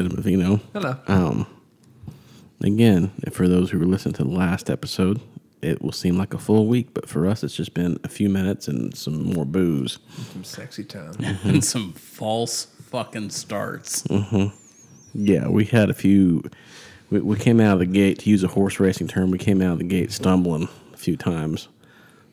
Cinema Vino. Hello. Um, again, for those who were listening to the last episode, it will seem like a full week, but for us, it's just been a few minutes and some more booze. Some sexy time. and some false fucking starts. Mm-hmm. Yeah, we had a few. We, we came out of the gate, to use a horse racing term, we came out of the gate stumbling a few times.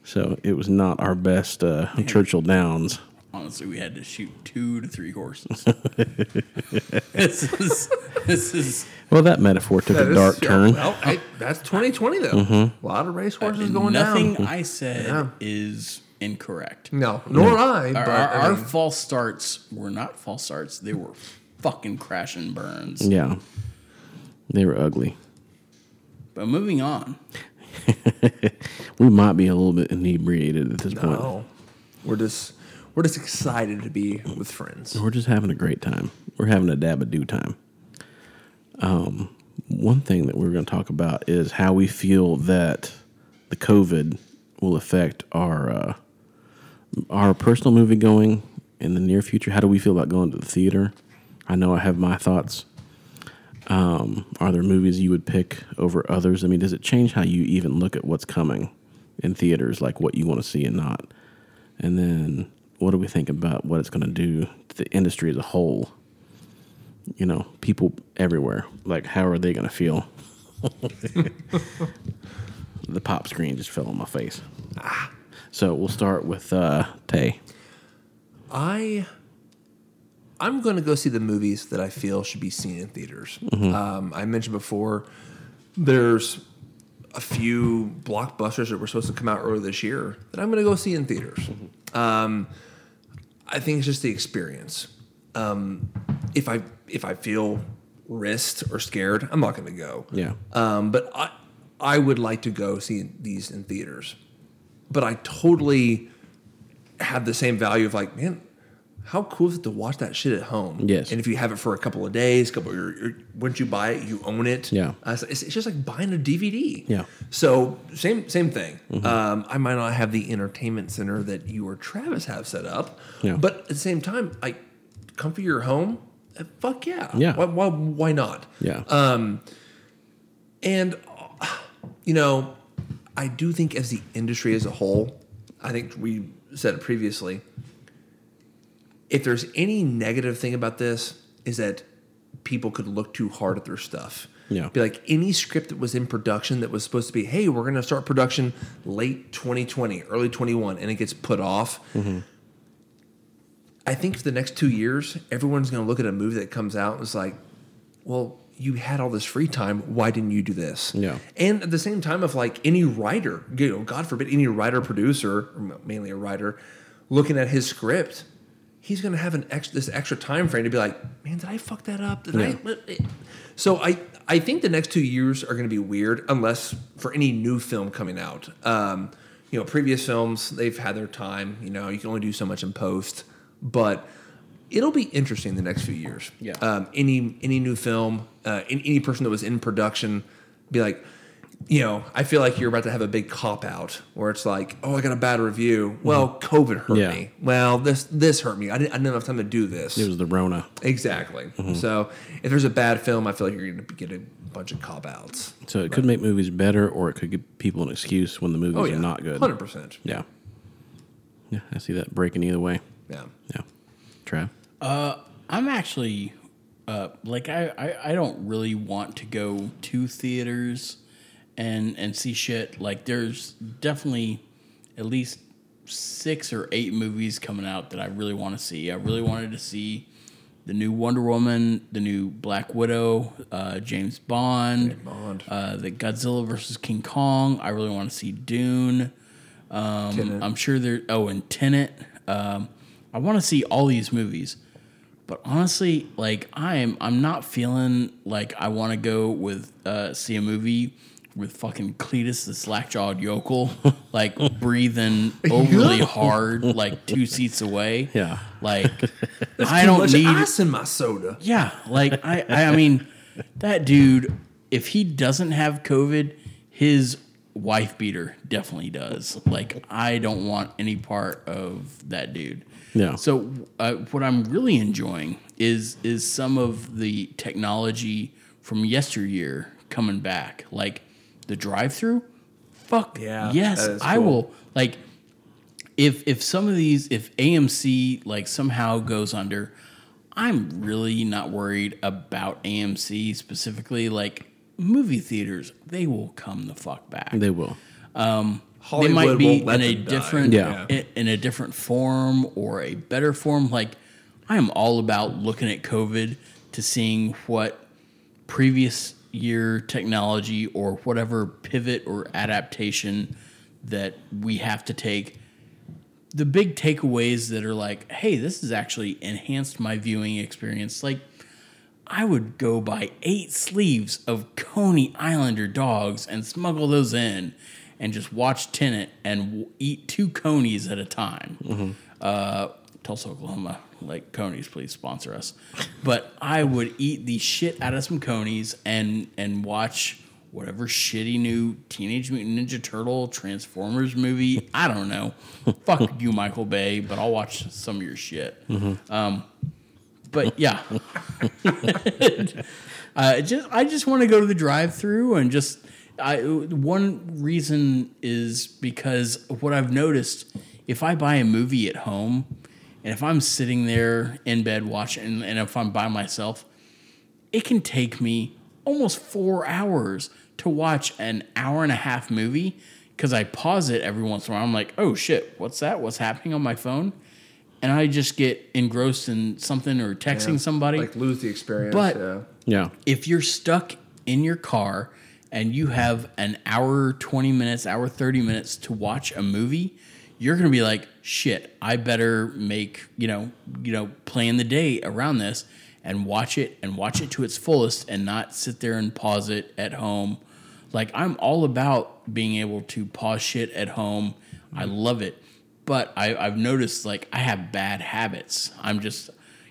So it was not our best uh, Churchill Downs. Honestly, we had to shoot two to three horses. this is this is Well, that metaphor took That a is- dark yeah, turn. Well, hey, that's 2020 though. Mm-hmm. A lot of racehorses uh, going nothing down. I said Yeah. is incorrect. No, nor mm. I. Our, But our, I our mean, false starts were not false starts; they were fucking crash and burns. Yeah, they were ugly. But moving on, We might be a little bit inebriated at this point. no, we're just we're just excited to be with friends. We're just having a great time. We're having a dab a do time. Um, one thing that we're going to talk about is how we feel that the COVID will affect our uh, our personal movie going in the near future. How do we feel about going to the theater? I know I have my thoughts. Um, are there movies you would pick over others? I mean, does it change how you even look at what's coming in theaters, like what you want to see and not? And then what do we think about what it's going to do to the industry as a whole? You know, people everywhere. Like, how are they going to feel? the pop screen just fell on my face. So we'll start with uh, Tay. I I'm going to go see the movies that I feel should be seen in theaters. Um, I mentioned before there's a few blockbusters that were supposed to come out earlier this year that I'm going to go see in theaters. Um, I think it's just the experience. Um, if I if I feel risked or scared, I'm not going to go. Yeah. Um, but I I would like to go see these in theaters. But I totally have the same value of like, man, how cool is it to watch that shit at home? Yes. And if you have it for a couple of days, couple, you're, you're, once you buy it, you own it. Yeah. Uh, it's, it's just like buying a DVD. Yeah. So same same thing. Um, I might not have the entertainment center that you or Travis have set up. Yeah. But at the same time, like, comfy your home. uh, Fuck yeah. Yeah. Why, why, why not? Yeah. Um, And, you know, I do think as the industry as a whole, I think we said it previously, if there's any negative thing about this, is that people could look too hard at their stuff. Yeah. Be like any script that was in production that was supposed to be, hey, we're going to start production late 2020, early 21, and it gets put off. Mm-hmm. I think for the next two years, everyone's going to look at a movie that comes out and it's like, well, you had all this free time. Why didn't you do this? Yeah. And at the same time, if like any writer, you know, God forbid, any writer producer, mainly a writer, looking at his script, he's going to have an ex- this extra time frame to be like, man, did I fuck that up? Did I? So I I think the next two years are going to be weird unless for any new film coming out. Um, you know, previous films they've had their time. You know, you can only do so much in post, but it'll be interesting the next few years. Yeah. Um, any any new film, uh, any, any person that was in production, be like, you know, I feel like you're about to have a big cop out where it's like, oh, I got a bad review. Well, COVID hurt Yeah. me. Well, this this hurt me. I didn't, I didn't have time to do this. It was the Rona. exactly. Mm-hmm. So if there's a bad film, I feel like you're going to get a bunch of cop outs. So it could make movies better, or it could give people an excuse when the movies Oh yeah, are not good. Hundred percent. Yeah. Yeah, I see that breaking either way. Yeah. Yeah. Trav. I'm actually uh, like I, I I don't really want to go to theaters and and see shit. Like there's definitely at least six or eight movies coming out that I really want to see. I really wanted to see the new Wonder Woman, the new Black Widow, uh, James Bond, Bond. Uh, the Godzilla versus King Kong. I really want to see Dune. Um, I'm sure there. Oh, and Tenet. Um, I want to see all these movies, but honestly, like I'm, I'm not feeling like I want to go with uh, see a movie with fucking Cletus the slack-jawed yokel, like breathing overly hard, like two seats away. Yeah. like I don't need. ice in my soda. Yeah, like I, I, I mean, that dude. If he doesn't have COVID, his wife beater definitely does. Like I don't want any part of that dude. Yeah. So uh, what I'm really enjoying is is some of the technology from yesteryear coming back, like the drive-through. Fuck Yeah, yes, that is I will. Like if if some of these if AMC like somehow goes under, I'm really not worried about AMC specifically. Like movie theaters, they will come the fuck back. They will. Um, they Hollywood might be in a different Yeah. in, in a different form or a better form. Like I am all about looking at COVID to seeing what previous year technology or whatever pivot or adaptation that we have to take the big takeaways that are like, hey, this has actually enhanced my viewing experience. Like, I would go buy eight sleeves of Coney I-Lander dogs and smuggle those in and just watch Tenet and w- eat two Conies at a time. Uh, Tulsa, Oklahoma, like Conies, please sponsor us. But I would eat the shit out of some Conies and and watch whatever shitty new Teenage Mutant Ninja Turtle Transformers movie. I don't know. Fuck you, Michael Bay, but I'll watch some of your shit. Um, but yeah, uh, just I just want to go to the drive-through and just I one reason is because what I've noticed if I buy a movie at home and if I'm sitting there in bed watching and if I'm by myself, it can take me almost four hours to watch an hour and a half movie because I pause it every once in a while. I'm like, oh shit, what's that? What's happening on my phone? And I just get engrossed in something or texting somebody. Like lose the experience. But- yeah. Yeah. if you're stuck in your car and you have an hour 20 minutes hour 30 minutes to watch a movie you're going to be like shit i better make you know you know plan the day around this and watch it and watch it to its fullest and not sit there and pause it at home. Like i'm all about being able to pause shit at home. I love it. But I, i've noticed like i have bad habits. I'm just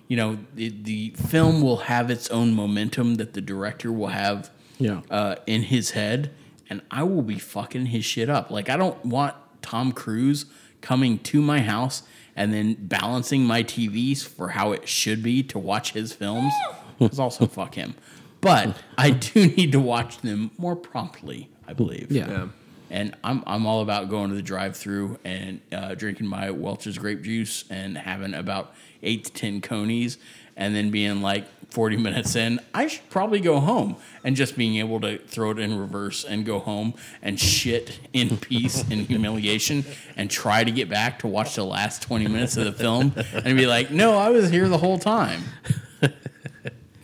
you know the, the film will have its own momentum that the director will have Yeah. uh, in his head and i will be fucking his shit up. Like i don't want tom cruise coming to my house and then balancing my tvs for how it should be to watch his films because also fuck him but i do need to watch them more promptly i believe Yeah. Yeah. and I'm I'm all about going to the drive-through and uh, drinking my Welch's grape juice and having about eight to ten conies, and then being like 40 minutes in, I should probably go home, and just being able to throw it in reverse and go home and shit in peace and humiliation, and try to get back to watch the last 20 minutes of the film, and be like, no, I was here the whole time. but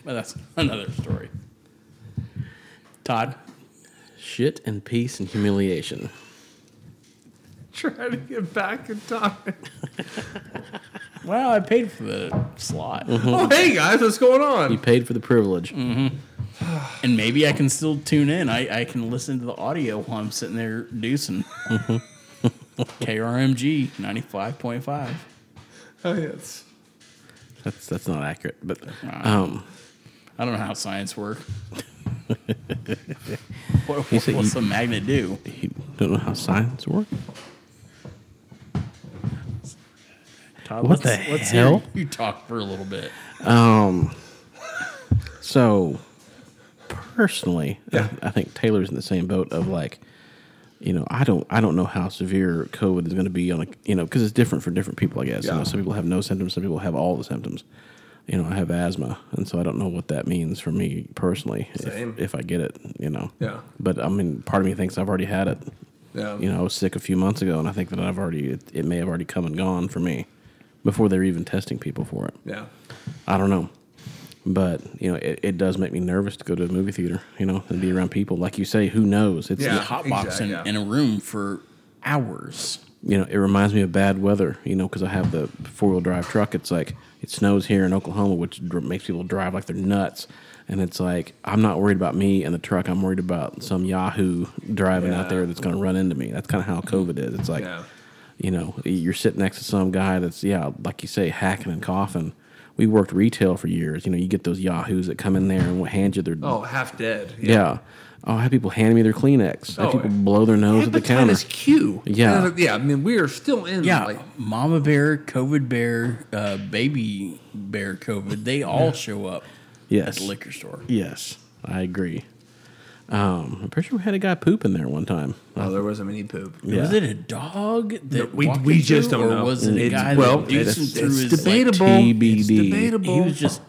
that's another story. Todd. Shit and peace and humiliation. Try to get back in time. Well, I paid for the slot. Mm-hmm. Oh, hey guys, what's going on? You on? paid for the privilege. Mm-hmm. And maybe I can still tune in. I, I can listen to the audio while I'm sitting there deucing. Mm-hmm. KRMG 95.5. Oh, yes. That's that's not accurate, but um, I don't know how science works. what, You said what's you- the magnet do? you don't know how science work. Todd, What let's- the let's hear hell? You talk for a little bit. Um, so personally, I, I think Taylor's in the same boat of like, you know, I don't, I don't know how severe COVID is going to be on a, you know, because it's different for different people. I guess you Yeah. know, some people have no symptoms, some people have all the symptoms. You know, I have asthma, and so I don't know what that means for me personally. Same. If, if I get it, you know. Yeah. But I mean, part of me thinks I've already had it. Yeah. You know, I was sick a few months ago, and I think that I've already it, it may have already come and gone for me before they're even testing people for it. Yeah. I don't know. But, you know, it, it does make me nervous to go to a movie theater, you know, and be around people. Like you say, who knows? It's Yeah. hot box in, yeah. in a room for hours. you know, it reminds me of bad weather, you know, because I have the four wheel drive truck. It's like it snows here in Oklahoma, which dr- makes people drive like they're nuts. And it's like I'm not worried about me and the truck. I'm worried about some Yahoo driving out there that's going to run into me. That's kind of how COVID is. It's like, Yeah. You know, you're sitting next to some guy that's yeah, like you say, hacking and coughing. We worked retail for years. You know, you get those Yahoos that come in there and will hand you their Oh, half dead. yeah. Oh, I have people hand me their Kleenex. I have Oh, people blow their nose at the counter. Hepatitis Q. Yeah. Uh, yeah. I mean, we are still in. Yeah, Like, mama bear, COVID bear, uh, baby bear, COVID. They all show up Yes. at the liquor store. Yes, I agree. Um, I'm pretty sure we had a guy poop in there one time. oh, there wasn't any poop. Yeah. Was it a dog that we- walked we into, just don't or know. was it a It's- guy well, that deuced it's- through it's his debatable. Like, TBD. It's debatable. he was just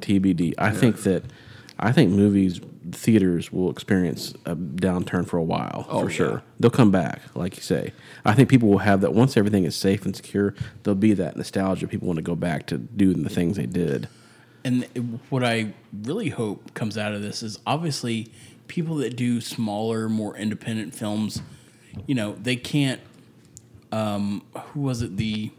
TBD. I think that I think movies theaters will experience a downturn for a while for Oh, sure. yeah. They'll come back, like you say. I think people will have that once everything is safe and secure. There'll be that nostalgia. People want to go back to doing the things they did. And what I really hope comes out of this is obviously people that do smaller, more independent films, you know, they can't. Um, who was it? The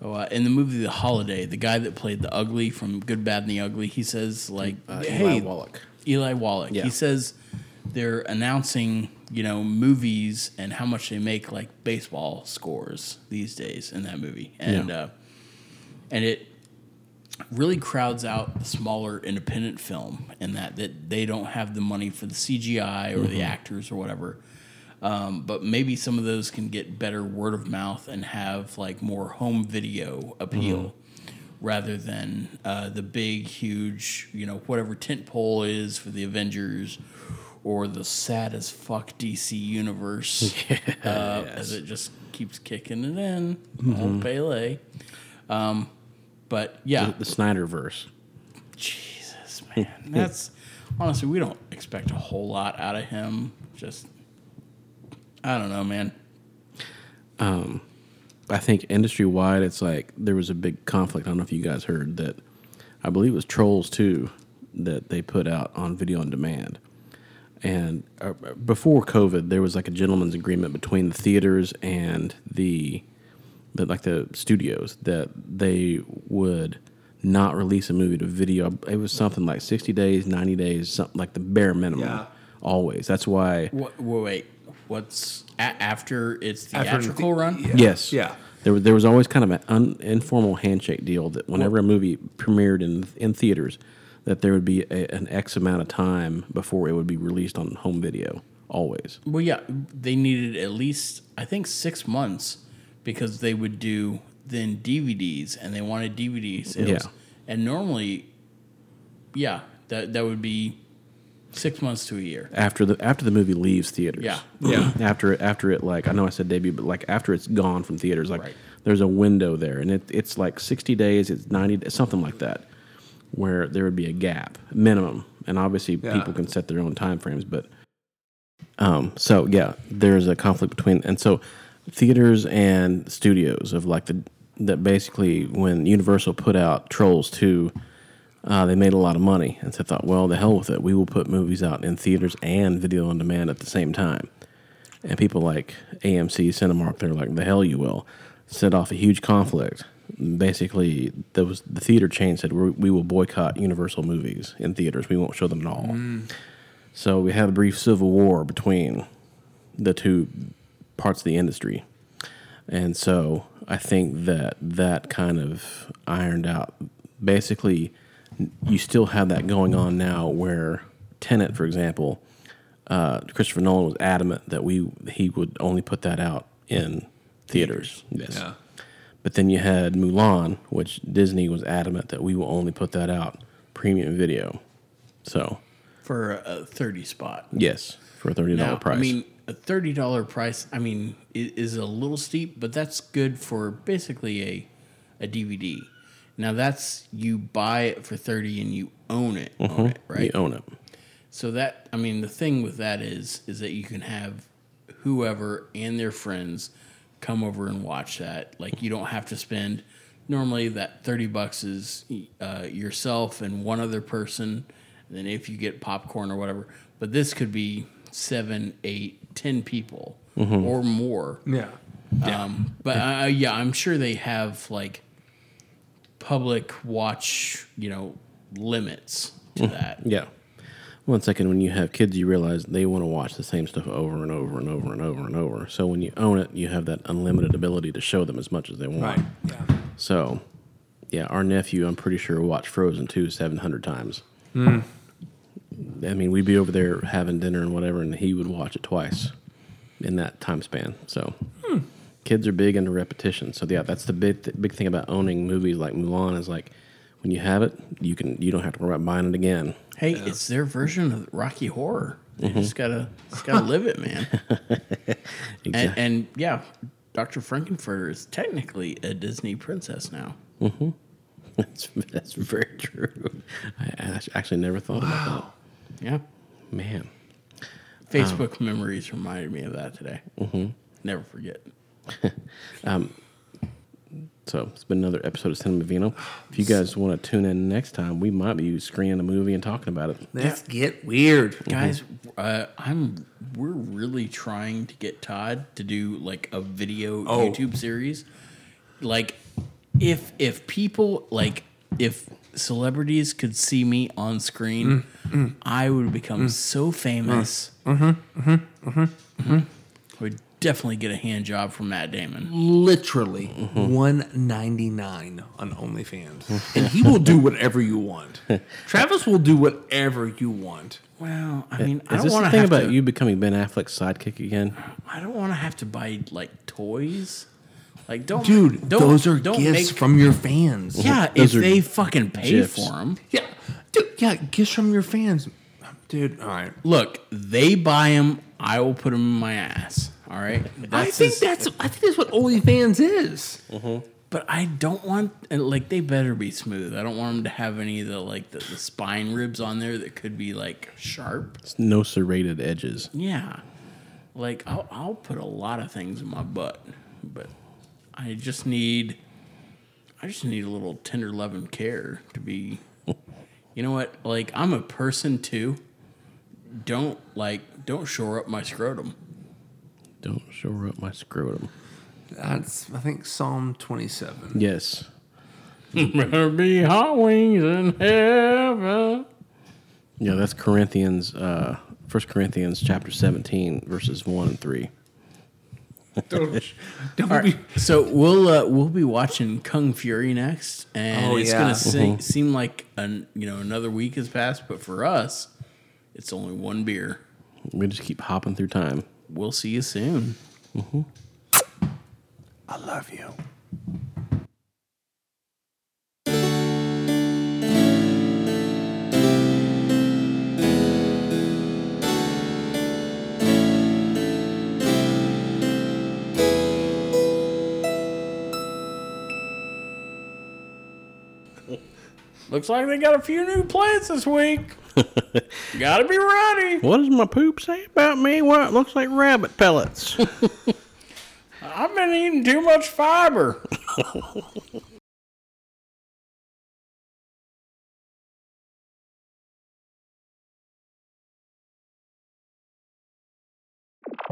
oh, uh, in the movie The Holiday, the guy that played the ugly from Good, Bad, and the Ugly, he says like, "Hey, Eli Wallach. Eli Wallach." Yeah. He says they're announcing, you know, movies and how much they make like baseball scores these days in that movie, and Yeah. uh, and it really crowds out the smaller independent film in that that they don't have the money for the CGI or the actors or whatever. Um, but maybe some of those can get better word of mouth and have like more home video appeal rather than uh, the big, huge, you know, whatever tent pole is for the Avengers or the sad as fuck DC universe uh, as it just keeps kicking it in. Old Pele. Um, but yeah, The Snyderverse. Jesus, man. That's honestly, we don't expect a whole lot out of him. Just, I don't know, man. Um, I think industry wide, it's like there was a big conflict. I don't know if you guys heard that. I believe it was Trolls 2 that they put out on video on demand. And uh, before COVID, there was like a gentleman's agreement between the theaters and the, the like the studios that they would not release a movie to video. It was something like 60 days, 90 days, something like the bare minimum. Yeah. Always. That's why. What, wait, wait, what's a- after it's After the- theatrical run? yeah. Yes. Yeah. There, was- there was always kind of an un, informal handshake deal that whenever a movie premiered in in theaters, that there would be a, an X amount of time before it would be released on home video. Always. Well, yeah, they needed at least I think six months because they would do then DVDs and they wanted DVD sales. Yeah. And normally, yeah, that that would be six months to a year. After the after the movie leaves theaters. Yeah. Yeah. after it after it like I know I said debut, but like after it's gone from theaters, like Right. there's a window there, and it, it's like 60 days, it's 90, something like that, where there would be a gap minimum, and obviously Yeah. people can set their own time frames, but um, so yeah, there's a conflict between, and so theaters and studios of like the that basically when Universal put out Trolls 2, uh, they made a lot of money, and so I thought, well, the hell with it, we will put movies out in theaters and video on demand at the same time. And people like AMC, Cinemark, they're like, the hell you will. Set off a huge conflict. Basically, there was the theater chain said we we will boycott Universal movies in theaters. We won't show them at all. So we had a brief civil war between the two parts of the industry. And so I think that that kind of ironed out. Basically, you still have that going on now where Tenet, for example, uh, Christopher Nolan was adamant that we he would only put that out in theaters. Yes. Yeah. But then you had Mulan, which Disney was adamant that we will only put that out premium video. So for a thirty spot. yes, for a thirty dollar price. I mean, a thirty dollar price. I mean, is a little steep, but that's good for basically a a DVD. Now that's you buy it for 30 and you own it, own it right? You own it. So that I mean the thing with that is is that you can have whoever and their friends come over and watch that. Like you don't have to spend normally that 30 bucks is uh, yourself and one other person and then if you get popcorn or whatever. But this could be seven, eight, ten people or more. Yeah. Um, but uh, yeah, I'm sure they have like public watch, you know, limits to that. Yeah. One second, when you have kids, you realize they want to watch the same stuff over and over and over and over and over. So when you own it, you have that unlimited ability to show them as much as they want. Right. Yeah. So, yeah, our nephew, I'm pretty sure, watched Frozen 2 700 times. Hmm. I mean, we'd be over there having dinner and whatever, and he would watch it twice in that time span. So, Hmm. kids are big into repetition. So, yeah, that's the big, th- big thing about owning movies like Mulan is like when you have it, you can you don't have to worry about buying it again. Hey, it's their version of Rocky Horror. You just gotta just gotta live it, man. And, and yeah, Dr. Frank-N-Furter is technically a Disney princess now. That's, that's very true. I, I actually never thought about Yeah. Man. Facebook memories reminded me of that today. Mm-hmm. Never forget. So it's been another episode of Cinema Vino. If you guys want to tune in next time, we might be screening a movie and talking about it. Let's get weird. Guys, uh, I'm we're really trying to get Todd to do like a video Oh. YouTube series. Like if if people like if celebrities could see me on screen, mm, mm. I would become mm. so uh, famous. Mm-hmm mm-hmm, mm-hmm. mm-hmm. I would definitely get a hand job from Matt Damon. Literally mm-hmm. one ninety nine on OnlyFans, and he will do whatever you want. Travis will do whatever you want. Well, I eh, mean, I Is don't this want the to thing about to. you becoming Ben Affleck's sidekick again? I don't want to have to buy like toys. Like, don't, Dude, don't, those are don't gifts make- from your fans. Yeah, Those if they fucking pay gifs. for them. Yeah. Dude, yeah, gifts from your fans. Dude, all right. Look, they buy them. I will put them in my ass. All right. I think as- that's I think that's what OnlyFans is. Mm-hmm. But I don't want and like they better be smooth. I don't want them to have any of the like the, the spine ribs on there that could be like sharp. It's no serrated edges. Yeah. Like I'll I'll put a lot of things in my butt, but I just need I just need a little tender love and care to be You know what? Like I'm a person too. Don't like don't shore up my scrotum. Don't shore up my scrotum. That's I think Psalm twenty seven. Yes. Better be hot wings in heaven. Yeah, that's Corinthians, uh, 1 Corinthians chapter 17, verses 1 and 3. Don't, don't All right, so we'll uh, we'll be watching Kung Fury next, and Oh, it's yeah. gonna se- seem like an you know another week has passed, but for us, it's only one beer. We just keep hopping through time. We'll see you soon. I love you. Looks like they got a few new plants this week. Gotta be ready. What does my poop say about me? Well, it looks like rabbit pellets. I've been eating too much fiber.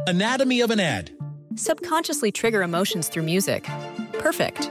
Anatomy of an ad. Subconsciously trigger emotions through music. Perfect.